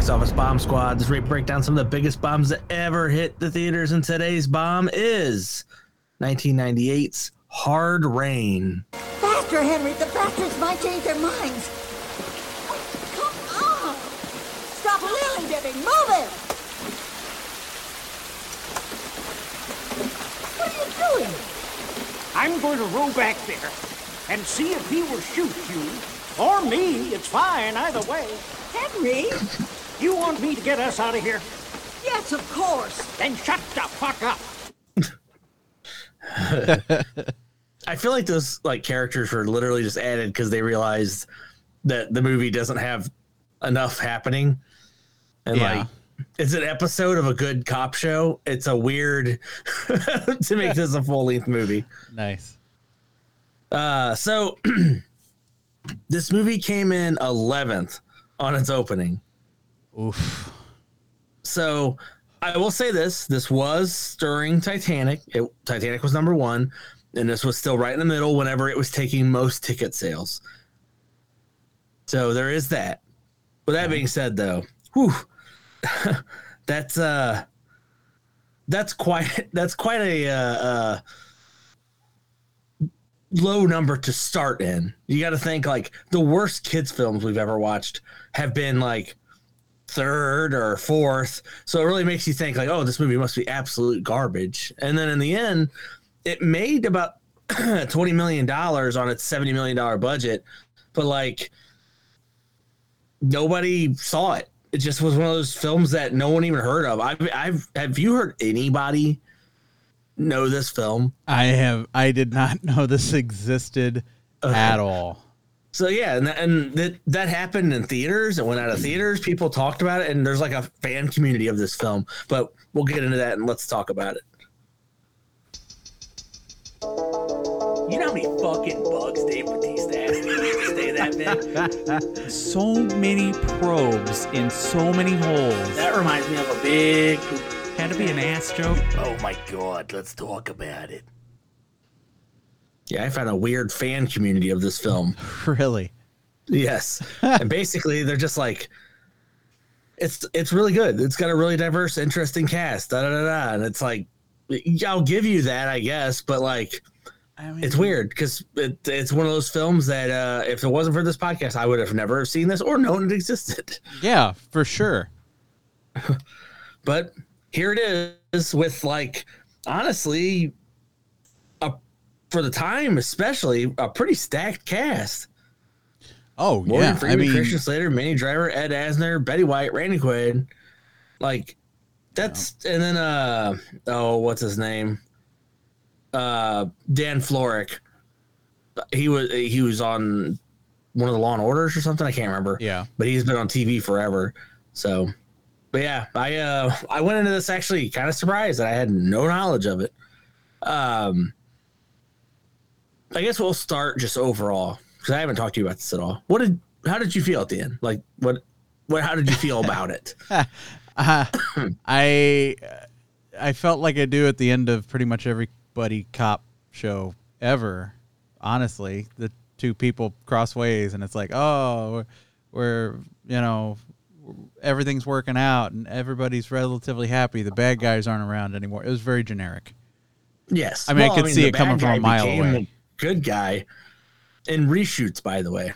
Box Office Bomb Squad. This rate break down some of the biggest bombs that ever hit the theaters, and today's bomb is 1998's Hard Rain. Faster, Henry. The bastards might change their minds. Come on. Stop lily dipping. Move it. What are you doing? I'm going to row back there and see if he will shoot you or me. It's fine either way. Henry? You want me to get us out of here? Yes, of course. Then shut the fuck up. I feel like those like characters were literally just added because they realized that the movie doesn't have enough happening, and Yeah. like it's an episode of a good cop show. It's a weird to make this a full length movie. Nice. Uh, so this movie came in 11th on its opening. Oof. So I will say this: this was during Titanic. It, Titanic was number one, and this was still right in the middle whenever it was taking most ticket sales. So there is that. With that being said, though, whew, that's uh, that's quite that's quite a uh, uh, low number to start in. You got to think like the worst kids films we've ever watched have been like third or fourth. So it really makes you think like, oh, this movie must be absolute garbage. And then in the end, it made about twenty million dollars on its seventy million dollar budget, but like nobody saw it. It just was one of those films that no one even heard of. I've, I've have you heard anybody know this film? I have. I did not know this existed at all. So yeah, and, and that that happened in theaters. It went out of theaters. People talked about it, and there's like a fan community of this film. But we'll get into that and let's talk about it. You know how many fucking bugs Dave Batista has to stay that big? So many probes in so many holes. That reminds me of a big. Had to be an ass joke. Oh my god, let's talk about it. Yeah, I found a weird fan community of this film. Really? Yes. and basically they're just like it's it's really good. It's got a really diverse, interesting cast. Da da da da. And it's like I'll give you that, I guess, but like I mean, it's weird because it, it's one of those films that uh, if it wasn't for this podcast, I would have never seen this or known it existed. Yeah, for sure. But here it is with like honestly, for the time especially a pretty stacked cast. Oh Morgan yeah. I Freeman, mean, Christian Slater, Minnie Driver, Ed Asner, Betty White, Randy Quaid. Like that's and then uh oh what's his name? Uh Dan Florek. He was he was on one of the Law and Orders or something. I can't remember. yeah. But he's been on TV forever. So but yeah, I uh I went into this actually kind of surprised that I had no knowledge of it. Um I guess we'll start just overall because I haven't talked to you about this at all. What did how did you feel at the end? Like what what how did you feel about it? Uh, I I felt like I do at the end of pretty much every buddy cop show ever. Honestly, the two people cross ways, and it's like, oh, we're, we're you know everything's working out, and everybody's relatively happy. The bad guys aren't around anymore. It was very generic. Yes. I mean, I could see it coming from a mile away. the Good guy in reshoots, by the way.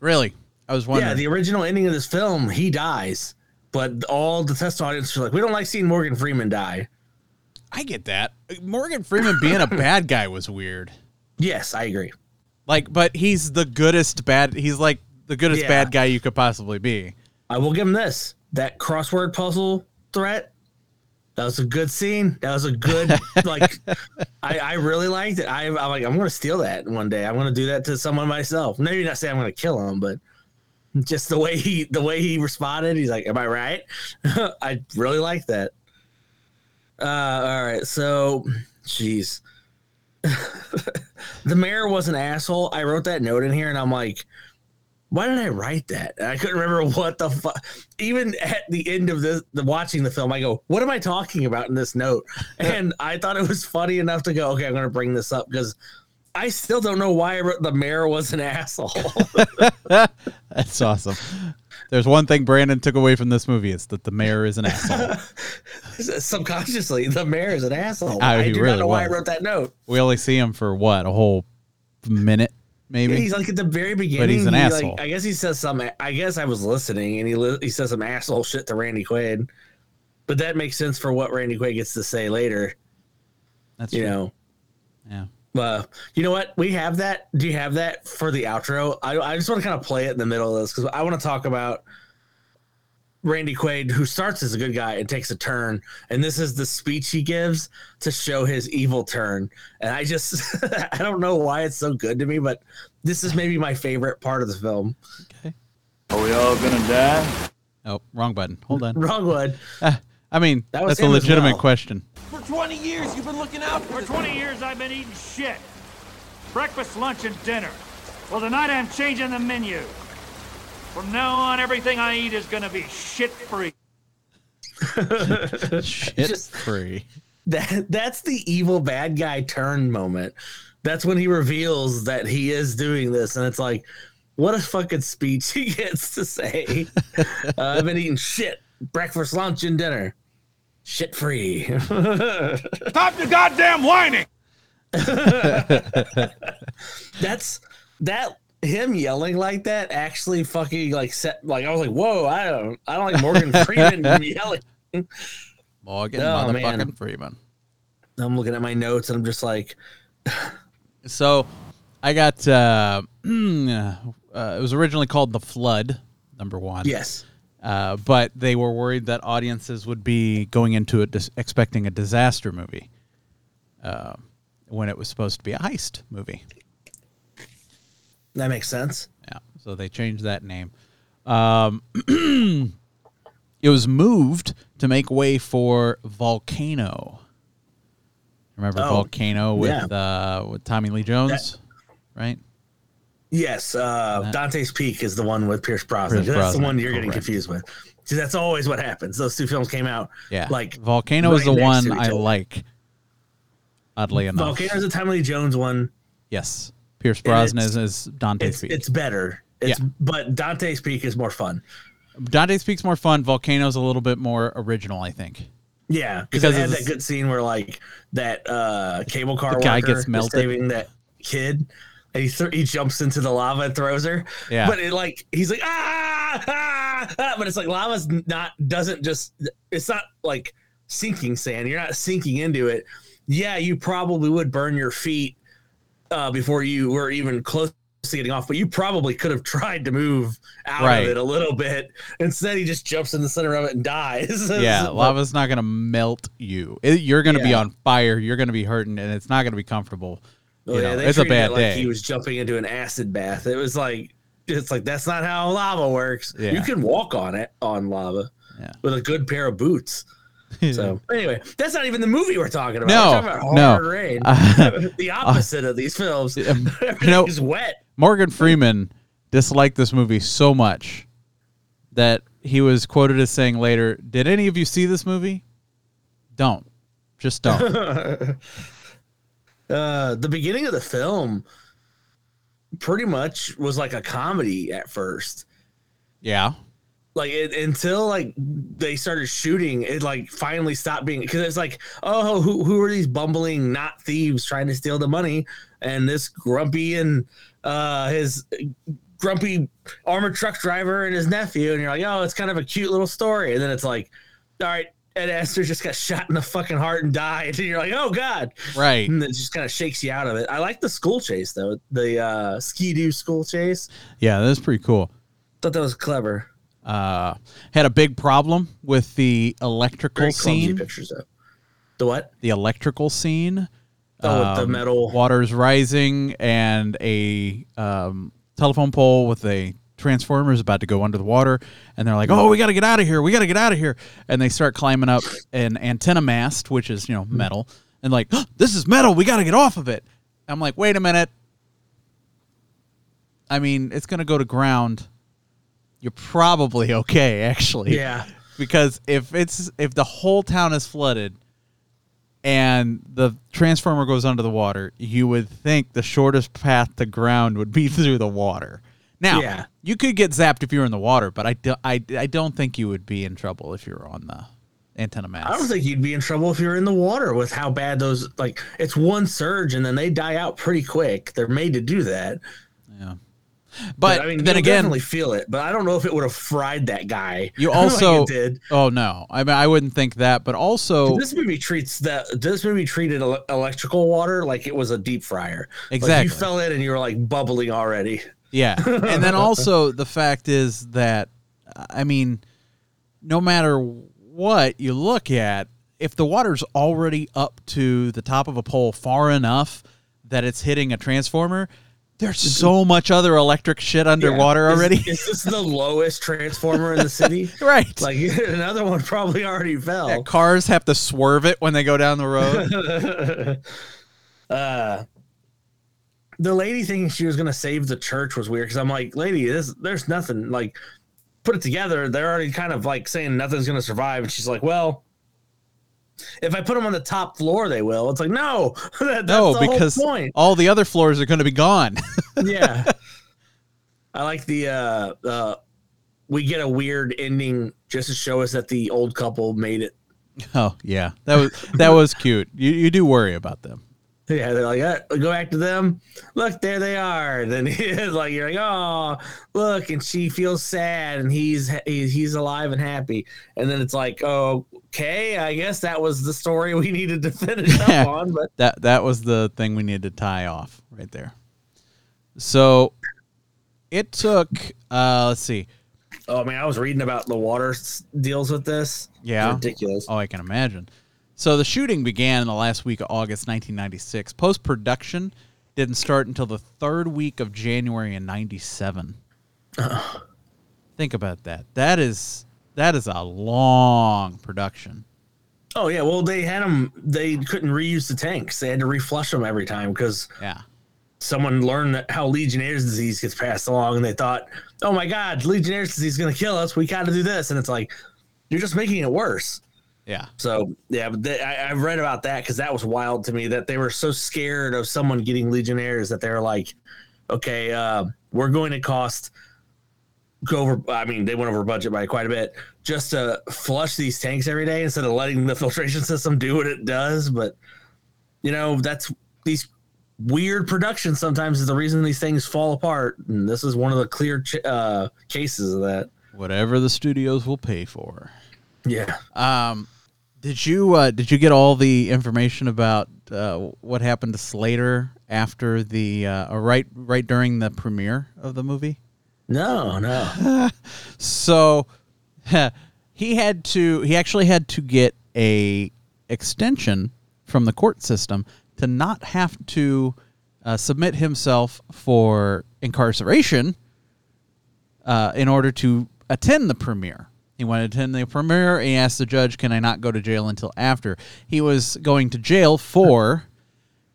Really, I was wondering. Yeah, the original ending of this film, he dies, but all the test audience are like, we don't like seeing Morgan Freeman die. I get that. Morgan Freeman being a bad guy was weird. Yes, I agree. Like, but he's the goodest bad. He's like the goodest Yeah. bad guy you could possibly be. I will give him this. That crossword puzzle threat. That was a good scene. That was a good like. I, I really liked it. I, I'm like I'm gonna steal that one day. I'm gonna do that to someone myself. Maybe not say I'm gonna kill him, but just the way he the way he responded. He's like, "Am I right?" I really like that. Uh, all right, so, jeez, the mayor was an asshole. I wrote that note in here, and I'm like, why did I write that? And I couldn't remember what the fuck. Even at the end of this, the watching the film, I go, "What am I talking about in this note?" And I thought it was funny enough to go, "Okay, I'm going to bring this up because I still don't know why I wrote the mayor was an asshole." That's awesome. there's one thing Brandon took away from this movie is that the mayor is an asshole. Subconsciously, the mayor is an asshole. Ah, I do really not know why I wrote that note. we only see him for what a whole minute, maybe. He's like at the very beginning. But he's an he, asshole. Like, I guess he says some. I guess I was listening, and he li- he says some asshole shit to Randy Quaid. But that makes sense for what Randy Quaid gets to say later. That's You true. know. Yeah. Uh, you know what? We have that. Do you have that for the outro? I, I just want to kind of play it in the middle of this because I want to talk about Randy Quaid, who starts as a good guy and takes a turn. And this is the speech he gives to show his evil turn. And I just, I don't know why it's so good to me, but this is maybe my favorite part of the film. Okay. Are we all gonna die? Oh, wrong button. Hold on. Wrong one. Ah, I mean, That that's a legitimate well. question. For 20 years, you've been looking out for For 20 years, I've been eating shit. Breakfast, lunch, and dinner. Well, tonight I'm changing the menu. From now on, everything I eat is gonna be shit free. Shit Just- free. That that's the evil bad guy turn moment. That's when he reveals that he is doing this, and it's like, what a fucking speech he gets to say. uh, I've been eating shit, breakfast, lunch, and dinner, shit free. Stop your goddamn whining! that's that him yelling like that actually fucking like set like I was like, whoa, I don't I don't like Morgan Freeman yelling. Morgan Oh, motherfucking man. Freeman. I'm looking at my notes and I'm just like, So, I got. Uh, uh, it was originally called The Flood, number one. yes. Uh, but they were worried that audiences would be going into it dis- expecting a disaster movie uh, when it was supposed to be a heist movie. That makes sense. Yeah, so they changed that name. Um, it was moved to make way for Volcano. Remember Oh, Volcano with yeah. uh, with Tommy Lee Jones, right? Yes, uh, Dante's Peak is the one with Pierce Brosnan. Pierce that's the one you're getting confused with. See, that's always what happens. Those two films came out. Yeah, like Volcano is the one I like. Oddly enough, Volcano's a Tommy Lee Jones one. yes, Pierce Brosnan is, is Dante's It's Peak. it's better. It's, Yeah. but Dante's Peak is more fun. Dante's Peak's more fun. Volcano's a little bit more original, I think. Yeah, because it had that good scene where like that uh, cable car The guy gets melted. saving that kid, and he th- he jumps into the lava and throws her. Yeah. but it like he's like ah, ah, ah but it's like lava's not doesn't just it's not like sinking sand. You're not sinking into it. Yeah, you probably would burn your feet uh, before you were even close to getting off, but you probably could have tried to move out Right. of it a little bit. Instead, he just jumps in the center of it and dies. Yeah, lava's not going to melt you. It, you're going to be on fire. You're going to be hurting, and it's not going to be comfortable. Oh, yeah, know, it's a bad it like day. He was jumping into an acid bath. It was like it's like that's not how lava works. Yeah. You can walk on it on lava Yeah. with a good pair of boots. So anyway, that's not even the movie we're talking about. No, talking about no. rain. Uh, the opposite of these films. Everything you know- is wet. Morgan Freeman disliked this movie so much that he was quoted as saying later, "Did any of you see this movie? Don't, just don't." Uh, the beginning of the film pretty much was like a comedy at first. yeah, like it, until like they started shooting it like finally stopped being because it's like oh who, who are these bumbling not thieves trying to steal the money? And this grumpy and uh his grumpy armored truck driver and his nephew and you're like oh it's kind of a cute little story. And then it's like all right Ed Asner just got shot in the fucking heart and died. And you're like oh god. Right. and it just kind of shakes you out of it. I like the school chase though the uh ski-doo school chase. Yeah, that's pretty cool. thought that was clever Uh, had a big problem with the electrical scene. pictures though the what The electrical scene. Oh, with the Um, metal. Water's rising, and a um, telephone pole with a transformer is about to go under the water. And they're like, "Oh, we got to get out of here! We got to get out of here!" And they start climbing up an antenna mast, which is you know metal, and like, "Oh, "This is metal! We got to get off of it!" I'm like, "Wait a minute! I mean, it's gonna go to ground. You're probably okay, actually." Yeah. because if it's if the whole town is flooded and the transformer goes under the water, you would think the shortest path to ground would be through the water. Now, Yeah. you could get zapped if you were in the water, but I, do, I, I don't think you would be in trouble if you were on the antenna mast. I don't think you'd be in trouble if you're in the water with how bad those like it's one surge and then they die out pretty quick. They're made to do that. yeah. But, I mean, then again, definitely feel it. But I don't know if it would have fried that guy. you like also did. oh no, I mean I wouldn't think that, but also This movie treats that. This movie treated electrical water like it was a deep fryer. Like Exactly. you fell in and you were like bubbling already. Yeah. And then also the fact is that I mean no matter what you look at, if the water's already up to the top of a pole far enough that it's hitting a transformer, there's so much other electric shit underwater Is- already. Is, this the lowest transformer in the city? right. Like another one probably already fell. Yeah, cars have to swerve it when they go down the road. uh the lady thinking she was gonna save the church was weird because I'm like, lady, this there's nothing like put it together. They're already kind of like saying nothing's gonna survive, and she's like, well, if I put them on the top floor, they will. It's like no, that, that's no, because point. all the other floors are going to be gone. yeah, I like the uh uh we get a weird ending just to show us that the old couple made it. oh, yeah. That was that was cute. You you do worry about them. Yeah, they're like, uh, go back to them. Look, there they are. Then it's like you're like, oh, look, and she feels sad, and he's he's he's alive and happy. And then it's like, oh, okay, I guess that was the story we needed to finish up on. But That that was the thing we needed to tie off right there. So it took uh let's see. oh man, I was reading about the water s- deals with this. It's Yeah. ridiculous. Oh, I can imagine. So the shooting began in the last week of August 1996. Post production didn't start until the third week of January in 97. Think about that. That is that is a long production. Oh yeah, well they had them. They couldn't reuse the tanks. They had to reflush them every time because Yeah. someone learned that how Legionnaire's disease gets passed along, and they thought, "Oh my God, Legionnaire's disease is going to kill us. We got to do this." And it's like, you're just making it worse. Yeah. So yeah, but they, I, I've read about that because that was wild to me that they were so scared of someone getting Legionnaires that they're like, "Okay, uh, we're going to cost." Go over. I mean, they went over budget by quite a bit just to flush these tanks every day instead of letting the filtration system do what it does. But you know, that's these weird productions sometimes is the reason these things fall apart. And this is one of the clear ch- uh, cases of that. Whatever the studios will pay for. Yeah. Um, did you uh, did you get all the information about uh, what happened to Slater after the uh, or right right during the premiere of the movie? No, no. So he had to he actually had to get a extension from the court system to not have to uh, submit himself for incarceration uh, in order to attend the premiere. He wanted to attend the premiere. And he asked the judge, "Can I not go to jail until after?" He was going to jail for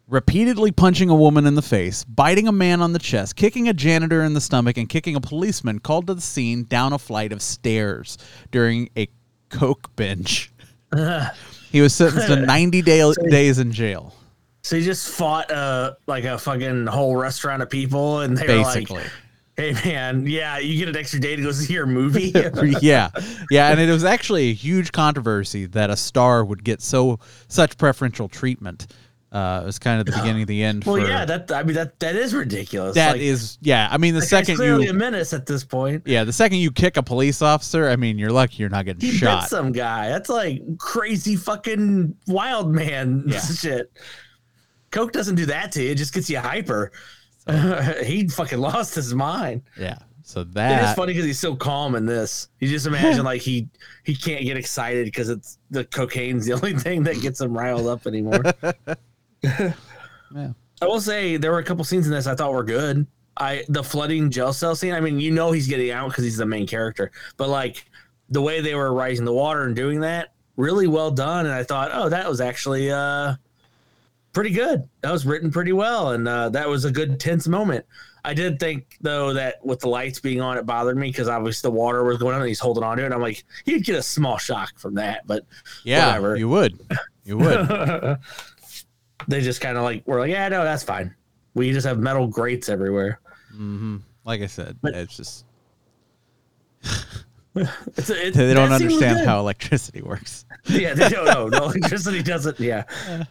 repeatedly punching a woman in the face, biting a man on the chest, kicking a janitor in the stomach, and kicking a policeman called to the scene down a flight of stairs during a coke binge. he was sentenced to 90 day- days in jail. So he just fought uh like a fucking whole restaurant of people, and they were like, "Hey man, yeah, you get an extra day to go see your movie." yeah, yeah, and it was actually a huge controversy that a star would get so such preferential treatment. Uh, it was kind of the beginning of the end. well, for, yeah, that I mean that that is ridiculous. that Like, is yeah. I mean, the second clearly you a menace at this point. yeah, the second you kick a police officer, I mean, you're lucky you're not getting He shot. some guy. That's like crazy fucking wild man Yeah. shit. Coke doesn't do that to you; it just gets you hyper. he fucking lost his mind. Yeah, so that It is funny because he's so calm in this. You just imagine like he he can't get excited because it's the cocaine's the only thing that gets him riled up anymore. Yeah. I will say there were a couple scenes in this I thought were good. I the flooding jail cell scene. I mean, you know he's getting out because he's the main character, but like the way they were rising the water and doing that, really well done. And I thought, oh, that was actually uh pretty good. That was written pretty well, and uh, that was a good tense moment. I did think though that with the lights being on, it bothered me because obviously the water was going on and he's holding on to it. I'm like, you'd get a small shock from that, but yeah, whatever. you would, you would. they just kind of like were like, yeah, no, that's fine. We just have metal grates everywhere. Like I said, But- it's just It's, it, they don't that scene was understand how electricity works. Yeah, they don't know. No, electricity doesn't. Yeah,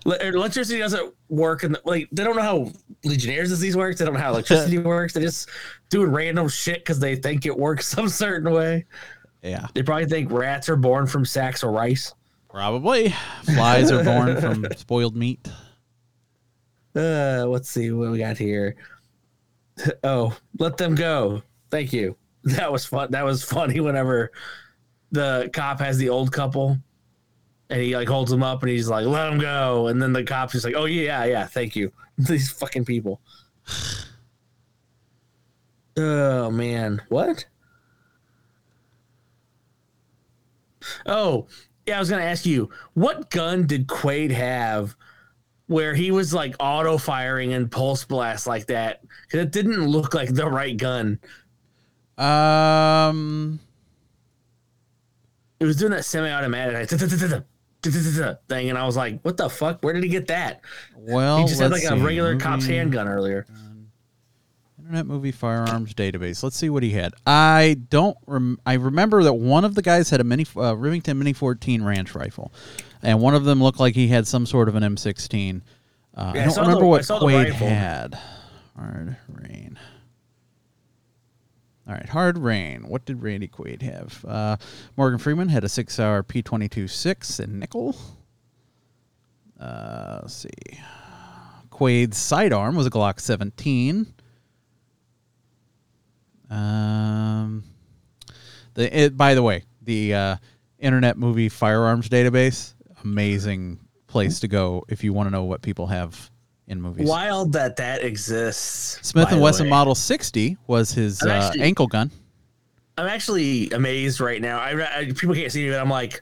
Le- electricity doesn't work, and like they don't know how Legionnaire's disease works. They don't know how electricity works. They're just doing random shit because they think it works some certain way. Yeah, They probably think rats are born from sacks of rice. probably flies are born from spoiled meat. Uh, let's see what we got here. Oh, let them go. Thank you. That was fun. That was funny. Whenever the cop has the old couple, and he like holds them up, and he's like, "Let them go," and then the cop's just like, "Oh yeah, yeah, thank you." These fucking people. Oh man, what? Oh, yeah, I was gonna ask you, what gun did Quaid have where he was like auto firing and pulse blast like that? Because it didn't look like the right gun. Um, It was doing that semi-automatic thing, and I was like, "What the fuck? Where did he get that?" well, He just had like a see. regular cop's handgun earlier. Internet Movie Firearms Database. Let's see what he had. I don't. Rem- I remember that one of the guys had a mini uh, Remington Mini 14 ranch rifle, and one of them looked like he had some sort of an M16. Uh, Yeah, I I don't saw remember the- what Quaid had. Hard rain. All right, hard rain. What did Randy Quaid have? Uh, Morgan Freeman had a Sig Sauer P22-6 in nickel. Uh, let's see. Quaid's sidearm was a Glock 17. Um, the it, by the way, the uh, Internet Movie Firearms Database, amazing place to go if you want to know what people have in movies. Wild that that exists. Smith and Wesson way. Model 60 was his uh, actually- ankle gun. I'm actually amazed right now. I, I people can't see me, but I'm like,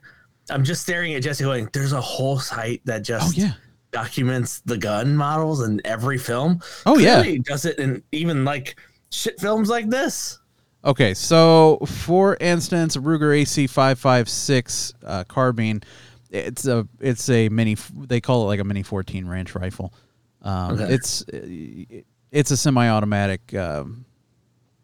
I'm just staring at Jesse going. There's a whole site that just Oh yeah. documents the gun models in every film. Oh, yeah. Clearly does it in even like shit films like this. Okay, so for instance, Ruger AC five five six uh, carbine, it's a it's a mini. They call it like a mini fourteen ranch rifle. Um, Okay. It's it's a semi-automatic. Um,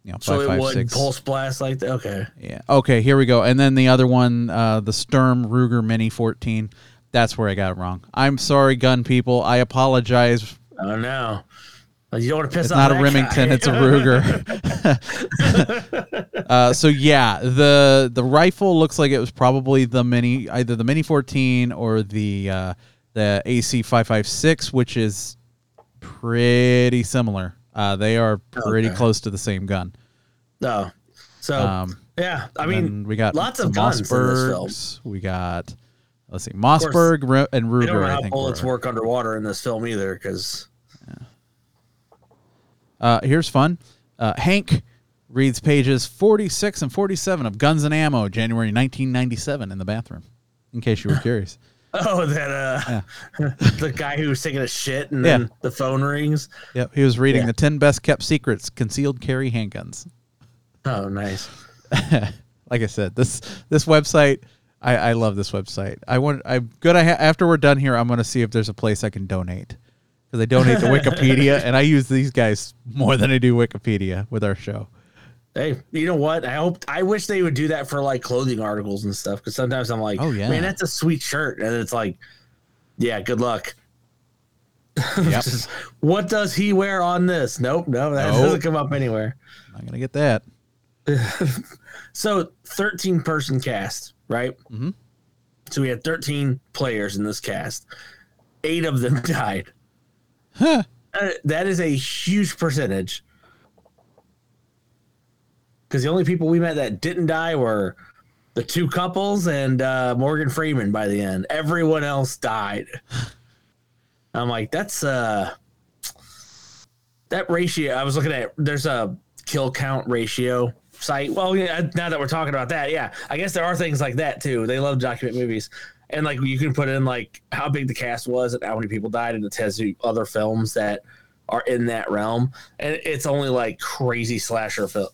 you know, So five it would six. pulse blast like that. Okay. Yeah. Okay. Here we go. And then the other one, uh, the Sturm Ruger Mini fourteen. That's where I got it wrong. I'm sorry, gun people. I apologize. Oh no. You don't want to piss It's off not a Remington. guy. It's a Ruger. uh, so yeah, the the rifle looks like it was probably the mini, either the Mini 14 or the uh, the AC 556, which is pretty similar. Uh, they are pretty Okay. close to the same gun. no. So Um, yeah, I mean, we got lots of guns in this film. Mossbergs. We got let's see, Mossberg Ru- and We don't know Ruger. How bullets work underwater in this film either, because Uh, here's fun. Uh, Hank reads pages 46 and 47 of Guns and Ammo, January 1997, in the bathroom. In case you were curious. Oh, that uh, the guy who was taking a shit and Yeah. then the phone rings. Yep, he was reading Yeah. the 10 best kept secrets concealed carry handguns. Oh, nice. like I said, this this website, I, I love this website. I want. I'm good. I ha- after we're done here, I'm going to see if there's a place I can donate because I donate to Wikipedia, and I use these guys more than I do Wikipedia with our show. Hey, you know what? I hope I wish they would do that for like clothing articles and stuff. Because sometimes I'm like, Oh, yeah. man, that's a sweet shirt, and it's like, yeah, good luck. Yep. Just, what does he wear on this? Nope, no, that Nope. doesn't come up anywhere. Not going to get that. So 13 person cast, right? Mhm. So we had 13 players in this cast. Eight of them died. Huh. Uh, that is a huge percentage. Because the only people we met that didn't die were the two couples and uh, Morgan Freeman by the end. Everyone else died. I'm like, that's uh that ratio. I was looking at there's a kill count ratio site. Well, yeah, now that we're talking about that, yeah, I guess there are things like that too. They love document movies. And like you can put in like how big the cast was and how many people died, and it tells you other films that are in that realm. And it's only like crazy slasher fil-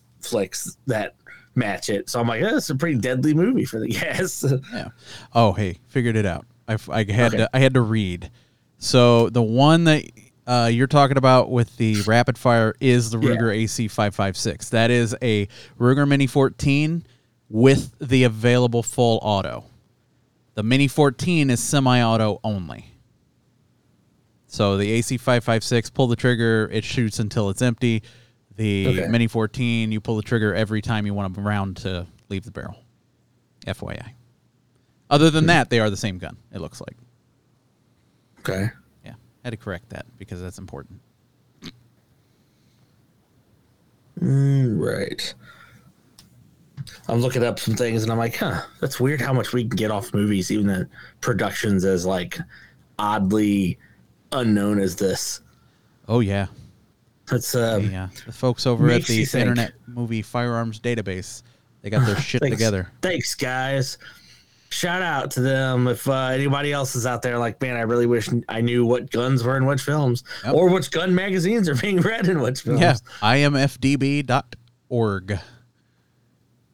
that match it. So I'm like, it's a pretty deadly movie for the gas. Yeah. Oh, hey, figured it out. I, I had Okay. to I had to read. So the one that Uh, you're talking about with the rapid fire is the Yeah. Ruger AC 556. That is a Ruger Mini 14 with the available full auto. The Mini 14 is semi-auto only. So the AC 556, pull the trigger, it shoots until it's empty. The Okay. Mini 14, you pull the trigger every time you want a round to leave the barrel. FYI. Other than that, they are the same gun. It looks like. Okay. Yeah, I had to correct that because that's important. Mm, right. I'm looking up some things and I'm like, huh, that's weird how much we can get off movies, even the productions as like oddly unknown as this. Oh yeah, That's um, yeah. The folks over at the. Internet Movie Firearms Database, they got their shit thanks, together. Thanks, guys. Shout out to them. If uh, anybody else is out there, like, man, I really wish I knew what guns were in which films, Yep. or which gun magazines are being read in which films. Yeah, imfdb.org.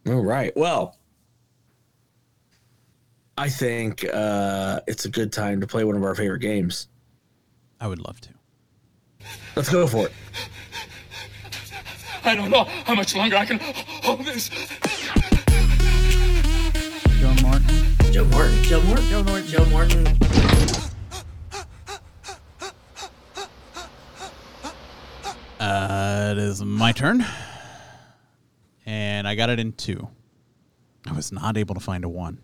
All right. Well, I think uh, it's a good time to play one of our favorite games. I would love to. Let's go for it. I don't know how much longer I can hold this. John Martin. Joe Martin. Joe Martin. Joe Martin. Joe Martin. Uh, it is my turn, and I got it in two. I was not able to find a one.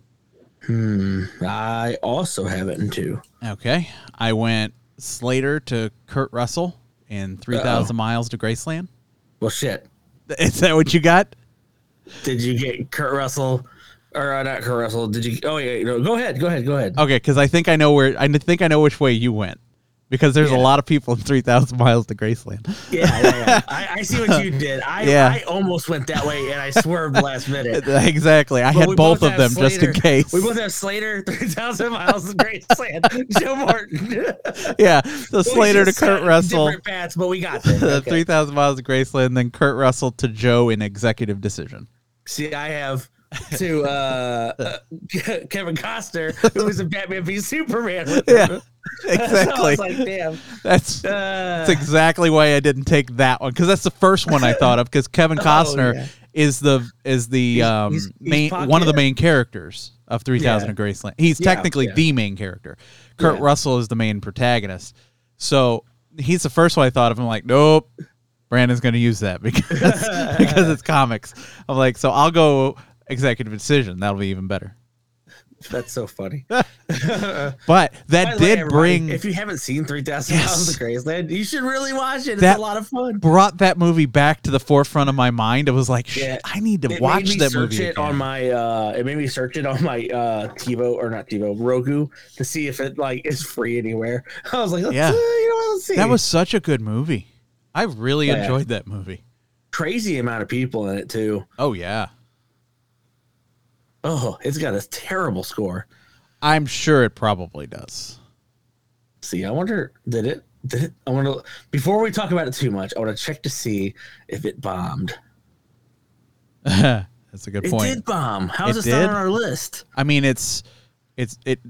Hmm. I also have it in two. Okay, I went Slater to Kurt Russell in Three Thousand Miles to Graceland. Well, shit. Is that what you got? Did you get Kurt Russell? Or uh, not Kurt Russell? Did you? Oh yeah. No, go ahead. Go ahead. Go ahead. Okay, because I think I know where I think I know which way you went. Because there's Yeah. a lot of people in Three Thousand Miles to Graceland. Yeah, yeah, yeah. I, I see what you did. I. I almost went that way and I swerved last minute. exactly. I But had both both of them just in case. We both have Slater, 3,000 miles to Graceland. Joe Martin. yeah, so Slater to Kurt Russell, Different paths, but we got there. Okay. Three Thousand Miles to Graceland, then Kurt Russell to Joe in executive decision. See, I have to uh, uh, Kevin Costner, who was in Batman v Superman. Yeah. So exactly. was like, damn. That's Uh, that's exactly why I didn't take that one because that's the first one I thought of because Kevin Costner Oh, yeah. is the is the um he's- he's main one of the main characters of Three Thousand Yeah. of Graceland. He's Yeah, technically yeah. the main character. Kurt. Russell is the main protagonist. So he's the first one I thought of. I'm like, nope. Brandon's going to use that because because it's comics. I'm like, so I'll go executive decision. That'll be even better. That's so funny. But that way, did everybody, bring If you haven't seen 3,000 Yes. Miles of Graceland, you should really watch it. It's That- a lot of fun. brought that movie back to the forefront of my mind. It was like, shit, Yeah. I need to It watch made me that search movie. it again. on my uh it made me search it on my uh TiVo or not TiVo Roku to see if it like is free anywhere. I was like, Yeah. uh, you know what, let's see. That was such a good movie. I really Yeah. enjoyed that movie. crazy amount of people in it too. Oh yeah. Oh, it's got a terrible score. I'm sure it probably does. See, I wonder did it did it I want to before we talk about it too much, I want to check to see if it bombed. That's a good It point. did bomb. How is It it, not on our list? I mean, it's it's it.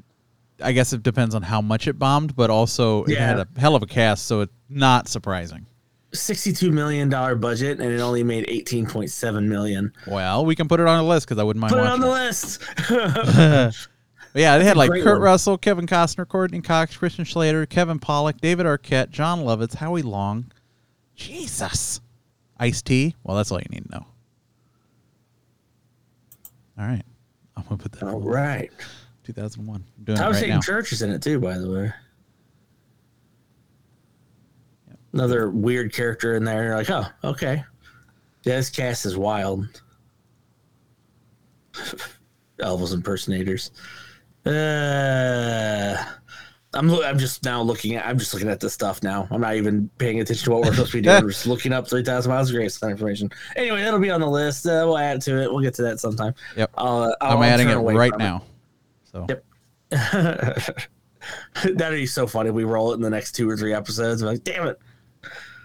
I guess it depends on how much it bombed, but also it had a hell of a cast, so it's not surprising. $62 million budget and it only made 18.7 million. Well, we can put it on the list because I wouldn't mind Put it on the it. list. Yeah, they had like Kurt one. Russell, Kevin Costner, Courteney Cox, Christian Slater, Kevin Pollak, David Arquette, Jon Lovitz, Howie Long. Jesus. Ice T. Well, that's all you need to know. All right. I'm going to put that All right. 2001. I'm doing Thomas it right Hayden now. Church is in it too, by the way. Another weird character in there. You're like, oh, okay. Yeah, this cast is wild. Elvis impersonators. Uh, I'm I'm just now looking at I'm just looking at this stuff now. I'm not even paying attention to what we're supposed to be doing. We're just looking up 3,000 miles of grace information. Anyway, that'll be on the list. Uh, we'll add to it. We'll get to that sometime. Yep. I'll, uh, I'll I'm adding it right now. So Yep. That'd be so funny. We roll it in the next two or three episodes. We're like, damn it.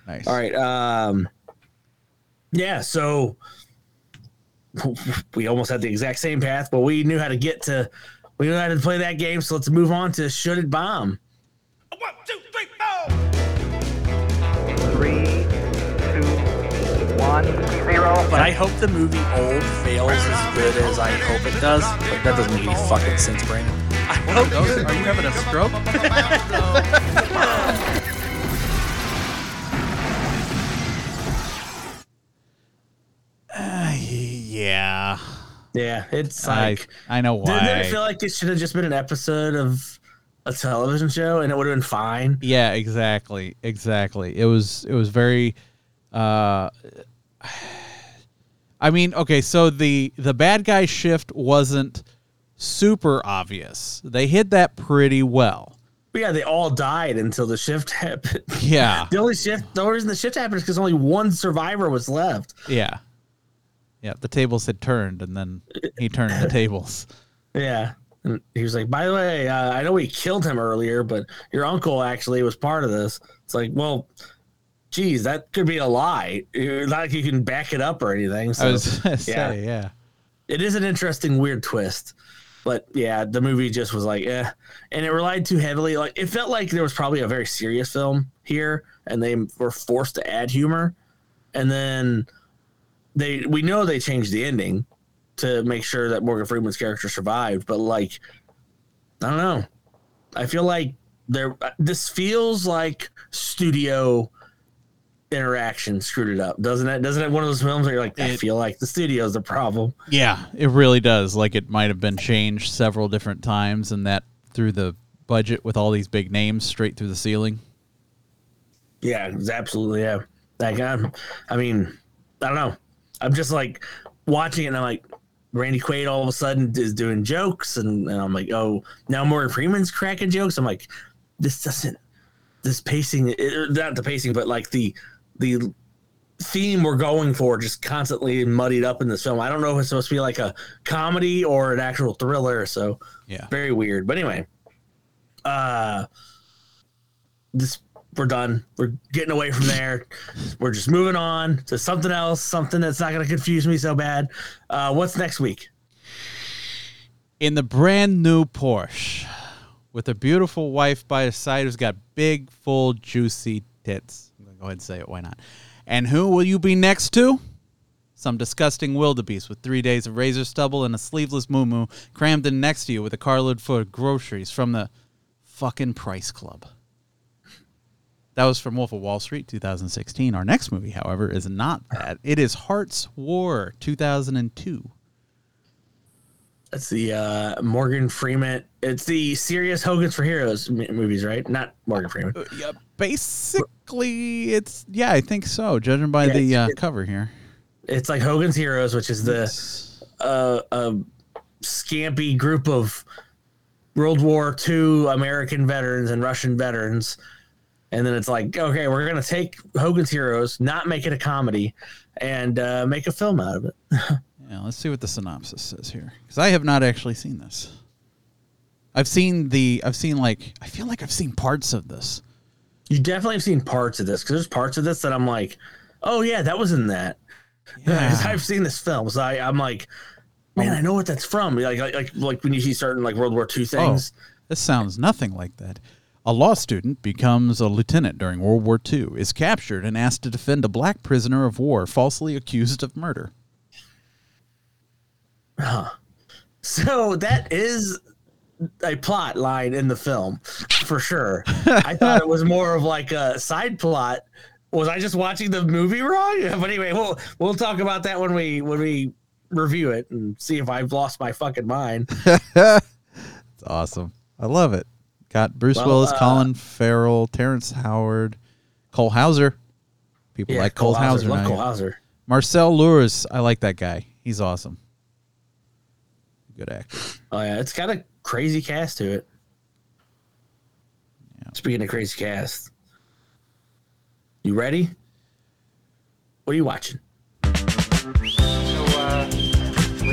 Nice. All right. Um, yeah. So we almost had the exact same path, but we knew how to get to. We knew how to play that game. So let's move on to should it bomb. One, two, three, four. Three, two, one, zero. But I hope the movie Old fails as good as I hope it does. But that doesn't make any fucking sense, Brandon. I hope. Are you having a stroke? Uh, yeah. Yeah, it's like I know why. didn't it feel like it should have just been an episode of a television show and it would have been fine? Yeah, exactly. Exactly. It was it was very uh I mean, okay, so the the bad guy shift wasn't super obvious. They hid that pretty well. But yeah, they all died until the shift happened. Yeah. the only shift, the only reason the shift happened is because only one survivor was left. Yeah. Yeah, the tables had turned and then he turned the tables. Yeah. And he was like, by the way, uh, I know we killed him earlier, but your uncle actually was part of this. It's like, well, geez, that could be a lie. It's Not like you can back it up or anything. So I was gonna say, yeah. yeah. it is an interesting, weird twist. But yeah, the movie just was like, eh. And it relied too heavily. Like, it felt like there was probably a very serious film here, and they were forced to add humor. And then they, we know they changed the ending to make sure that Morgan Freeman's character survived. But like, I don't know. I feel like there. Uh, this feels like studio interaction screwed it up, doesn't it? Doesn't it? One of those films where you're like, I It- feel like the studio's the problem. Yeah, it really does. Like it might have been changed several different times and that through the budget with all these big names straight through the ceiling. Yeah, it's absolutely. Yeah. Like, I'm, I mean, I don't know. I'm just like watching it and I'm like, Randy Quaid all of a sudden is doing jokes and, and I'm like, oh, now Morgan Freeman's cracking jokes. I'm like, this doesn't, this pacing, it, not the pacing, but like the, the theme we're going for just constantly muddied up in this film. I don't know if it's supposed to be like a comedy or an actual thriller. So Yeah. very weird. But anyway, uh, this we're done. We're getting away from there. We're just moving on to something else, something that's not going to confuse me so bad. Uh, what's next week? In the brand new Porsche with a beautiful wife by his side who's got big, full, juicy tits. I'm going to go ahead and say it. Why not? And who will you be next to? Some disgusting wildebeest with three days of razor stubble and a sleeveless moo crammed in next to you with a carload full of groceries from the fucking Price Club. That was from Wolf of Wall Street 2016. Our next movie, however, is not that. It is Hart's War 2002. That's the uh, Morgan Freeman. It's the serious Hogan's for Heroes m- movies, right? Not Morgan Freeman. Yeah, basically, it's yeah, I think so. Judging by Yeah, the uh, it- cover here, It's like Hogan's Heroes, which is the uh, a scampy group of World War II American veterans and Russian veterans. And then it's like, okay, we're gonna take Hogan's Heroes, not make it a comedy, and uh, make a film out of it. yeah. Let's see what the synopsis says here, because I have not actually seen this. I've seen the, I've seen like, I feel like I've seen parts of this. You definitely have seen parts of this because there's parts of this that I'm like, oh yeah, that was in that. Yeah. I've seen this film, so I, I'm like, man, I know what that's from. Like, like, like, like when you see certain like World War II things. Oh, this sounds nothing like that. A law student becomes a lieutenant during World War II, is captured and asked to defend a black prisoner of war falsely accused of murder. So that is a plot line in the film for sure. I thought it was more of like a side plot. Was I just watching the movie wrong? But anyway, we'll we'll talk about that when we when we review it and see if I've lost my fucking mind. It's awesome. I love it. Got Bruce Well, Willis, uh, Colin Farrell, Terrence Howard, Cole Hauser. People like Cole, Hauser. Love. Cole Hauser. Marcel Lewis. I like that guy. He's awesome. Good actor. Oh yeah, it's got a crazy cast to it. Yeah. Speaking of crazy cast, you ready? What are you watching? What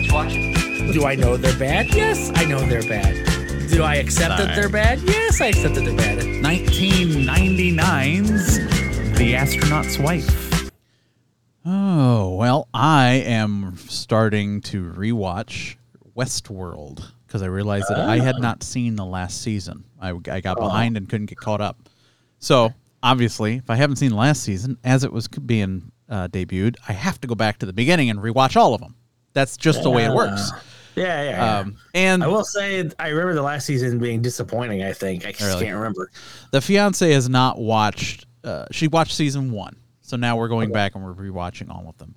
you watching? Do I know they're bad? Yes, I know they're bad. Do I accept that they're bad? Yes, I accept that they're bad. 1999's The Astronaut's Wife. Oh, well, I am starting to rewatch Westworld because I realized that I had not seen the last season. I, I got behind and couldn't get caught up. So, obviously, if I haven't seen the last season, as it was being uh, debuted, I have to go back to the beginning and rewatch all of them. That's just the way it works. Yeah, yeah. yeah. Um, and I will say, I remember the last season being disappointing. I think I just Really? can't remember. the fiance has not watched. Uh, she watched season one, so now we're going back and we're rewatching all of them.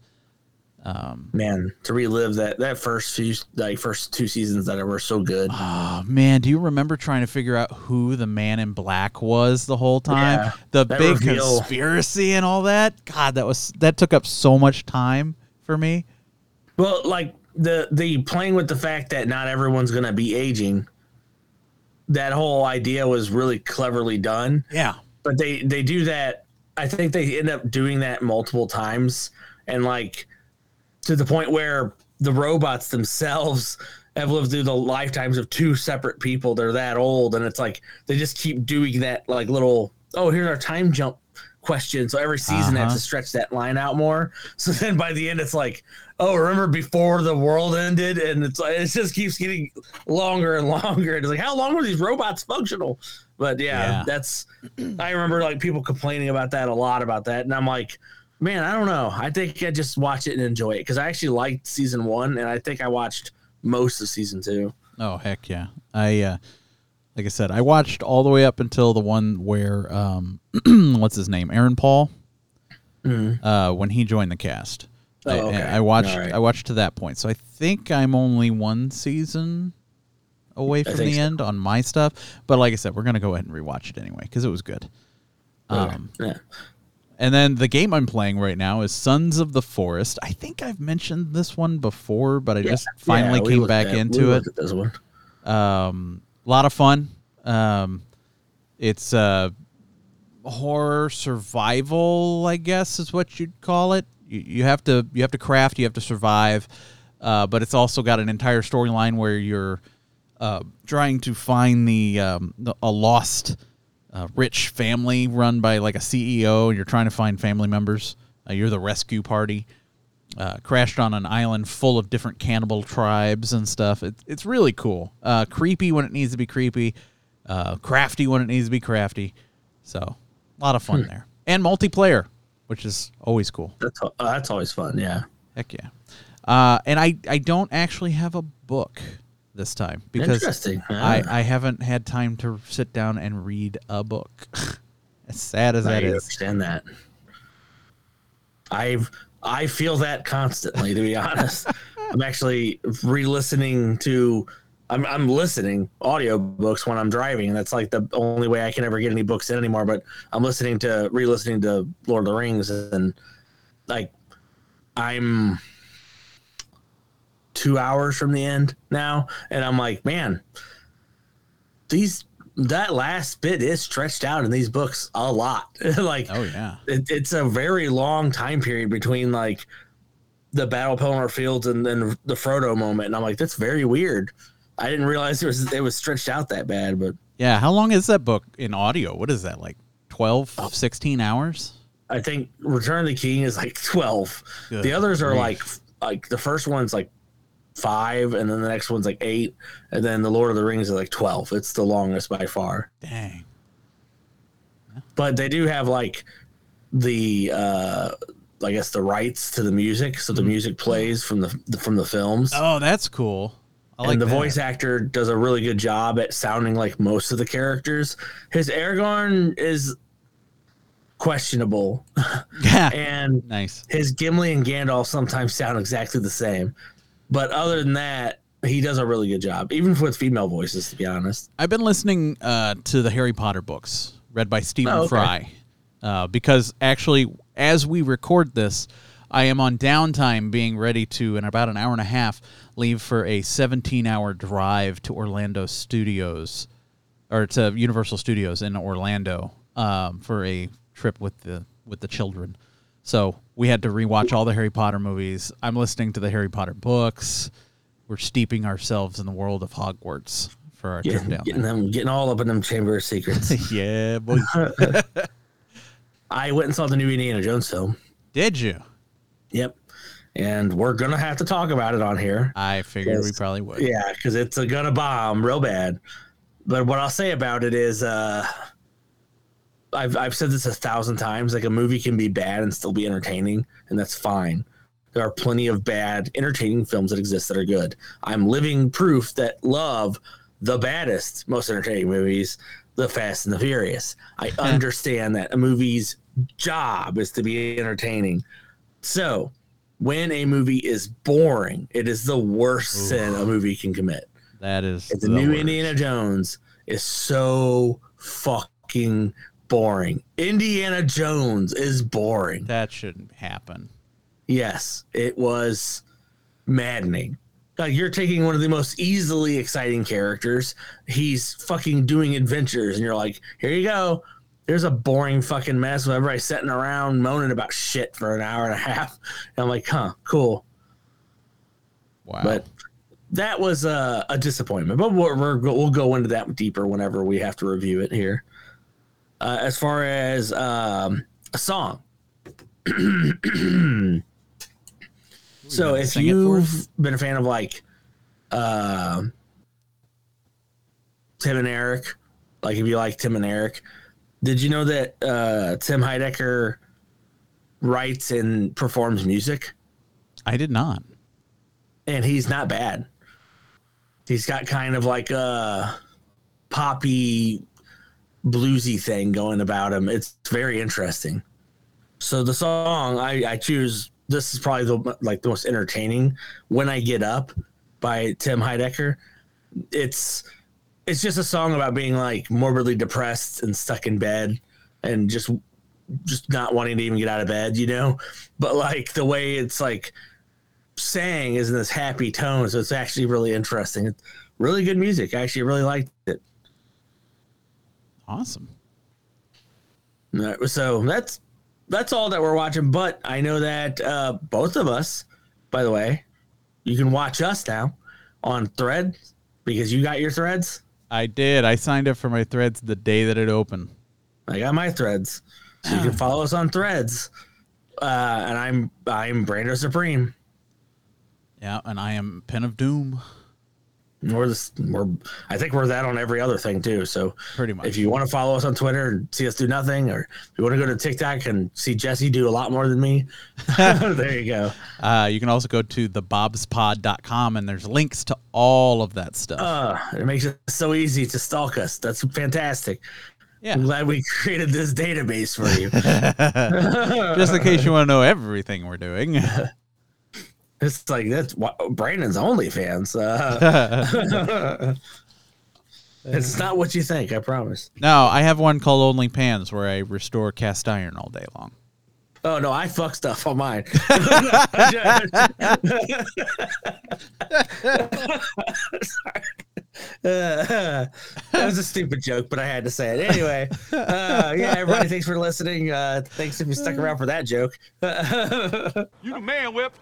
Man, to relive that that first few like first two seasons that were so good. Oh man, do you remember trying to figure out who the man in black was the whole time? Yeah, the big reveal. conspiracy and all that. God, that was that took up so much time for me. Well, like the the playing with the fact that not everyone's gonna be aging. That whole idea was really cleverly done. Yeah. but they they do that i think they end up doing that multiple times and like to the point where the robots themselves have lived through the lifetimes of two separate people they're that old and it's like they just keep doing that like little oh here's our time jump question so every season they have Uh-huh. to stretch that line out more so then by the end it's like oh remember before the world ended and it's like it just keeps getting longer and longer And it's like how long were these robots functional but yeah, Yeah. that's I remember like people complaining about that a lot about that, and I'm like, man, I don't know. I think I just watch it and enjoy it because I actually liked season one, and I think I watched most of season two. Oh heck yeah! I uh, like I said, I watched all the way up until the one where um, what's his name, Aaron Paul, uh, when he joined the cast. I. Oh, okay. I watched. Right. I watched to that point, so I think I'm only one season away from the so. end on my stuff. But like I said, we're gonna go ahead and rewatch it anyway because it was good. Um, Yeah. and then the game I'm playing right now is Sons of the Forest. I think I've mentioned this one before, but I just finally Yeah, came back at- into it. this one. Um, a lot of fun. Um, it's uh, horror survival, I guess is what you'd call it. You, you have to you have to craft, you have to survive, uh, but it's also got an entire storyline where you're uh, trying to find the, um, the a lost uh, rich family run by like a CEO, and you're trying to find family members. Uh, you're the rescue party uh, crashed on an island full of different cannibal tribes and stuff. It, it's really cool. Uh, creepy when it needs to be creepy, uh, crafty when it needs to be crafty. So, a lot of fun there. And multiplayer, which is always cool. That's uh, that's always fun. Yeah. Heck yeah. Uh, and I, I don't actually have a book this time because Interesting. I. I haven't had time to sit down and read a book. as sad as I that is. understand that. I've I feel that constantly, to be honest. I'm actually re-listening to. I'm I'm listening audiobooks when I'm driving, and that's like the only way I can ever get any books in anymore. But I'm listening to re-listening to Lord of the Rings, and like I'm two hours from the end now, and I'm like, man, these that last bit is stretched out in these books a lot. like, Oh, yeah. it, it's a very long time period between like the Battle of Pelennor Fields and then the Frodo moment, and I'm like, that's very weird. I didn't realize it was it was stretched out that bad, but Yeah. How long is that book in audio? What is that, like 12, 16 hours? I think Return of the King is like 12. Good the others are grief. like like the first one's like five, and then the next one's like eight, and then the Lord of the Rings is like 12. It's the longest by far. Dang. but they do have like the uh I guess the rights to the music, so the music plays from the from the films. Oh, that's cool. I like and the that. voice actor does a really good job at sounding like most of the characters. His Aragorn is questionable, Yeah. and nice. his Gimli and Gandalf sometimes sound exactly the same. But other than that, he does a really good job, even with female voices. To be honest, I've been listening uh, to the Harry Potter books read by Stephen Oh, okay. Fry uh, because actually, as we record this, I am on downtime being ready to, in about an hour and a half, leave for a 17 hour drive to Orlando Studios or to Universal Studios in Orlando um, for a trip with the with the children. So we had to rewatch all the Harry Potter movies. I'm listening to the Harry Potter books. We're steeping ourselves in the world of Hogwarts for our trip getting, down getting there. them getting all up in them chamber of secrets. yeah, boy. I went and saw the new Indiana Jones film. Did you? Yep. And we're gonna have to talk about it on here. I figured we probably would. Yeah, because it's a gonna bomb real bad. But what I'll say about it is, uh, I've I've said this a thousand times. Like a movie can be bad and still be entertaining, and that's fine. There are plenty of bad, entertaining films that exist that are good. I'm living proof that love the baddest, most entertaining movies, The Fast and the Furious. I understand that a movie's job is to be entertaining. So, when a movie is boring, it is the worst sin a movie can commit. That is The, the new worst. Indiana Jones is so fucking boring. Indiana Jones is boring. That shouldn't happen. Yes, it was maddening. Like you're taking one of the most easily exciting characters. He's fucking doing adventures, and you're like, here you go. There's a boring fucking mess with everybody sitting around moaning about shit for an hour and a half. And I'm like, huh, cool. Wow. But that was a, a disappointment. But we're, we're, we'll go into that deeper whenever we have to review it here. Uh, as far as um, a song. so if sing it for us? you've been a fan of like uh, Tim and Eric, like if you like Tim and Eric, did you know that uh, Tim Heidecker writes and performs music? I did not. and he's not bad. He's got kind of like a poppy, bluesy thing going about him. It's very interesting. So the song I, I choose, this is probably the like the most entertaining. When I Get Up by Tim Heidecker. It's it's just a song about being like morbidly depressed and stuck in bed and just just not wanting to even get out of bed, you know. But like the way it's like sang is in this happy tone, so it's actually really interesting. It's really good music. I actually really liked. Awesome. So that's that's all that we're watching. But I know that uh, both of us, by the way, you can watch us now on Thread because you got your threads. I did. I signed up for my threads the day that it opened. I got my threads, so you can follow us on Threads. Uh, and I'm I'm Brando Supreme. Yeah, and I am Pen of Doom. We're this we're I think we're that on every other thing too. So Pretty much. if you want to follow us on Twitter and see us do nothing, or if you want to go to TikTok and see Jesse do a lot more than me, there you go. Uh, you can also go to thebobspod.com and there's links to all of that stuff. Uh, it makes it so easy to stalk us. That's fantastic. yeah. I'm glad we created this database for you. Just in case you want to know everything we're doing. It's like that's what Brandon's OnlyFans. Uh, it's not what you think. I promise. no, I have one called Only Pans where I restore cast iron all day long. Oh no, I fuck stuff on mine. Uh, that was a stupid joke, but I had to say it anyway. Uh, yeah, everybody, thanks for listening. Uh, thanks if you stuck around for that joke. You the man, Whip.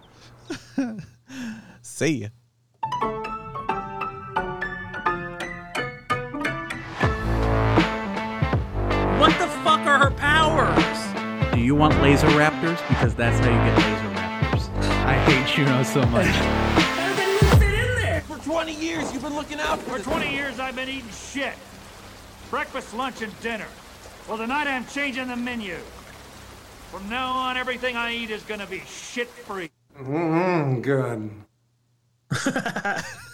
See ya. What the fuck are her powers? Do you want laser raptors? Because that's how you get laser raptors. I hate Juno so much. How did that even fit in there? For 20 years, you've been looking out for For this 20 years, I've been eating shit. Breakfast, lunch, and dinner. Well, tonight I'm changing the menu. From now on, everything I eat is gonna be shit free. Mm, good.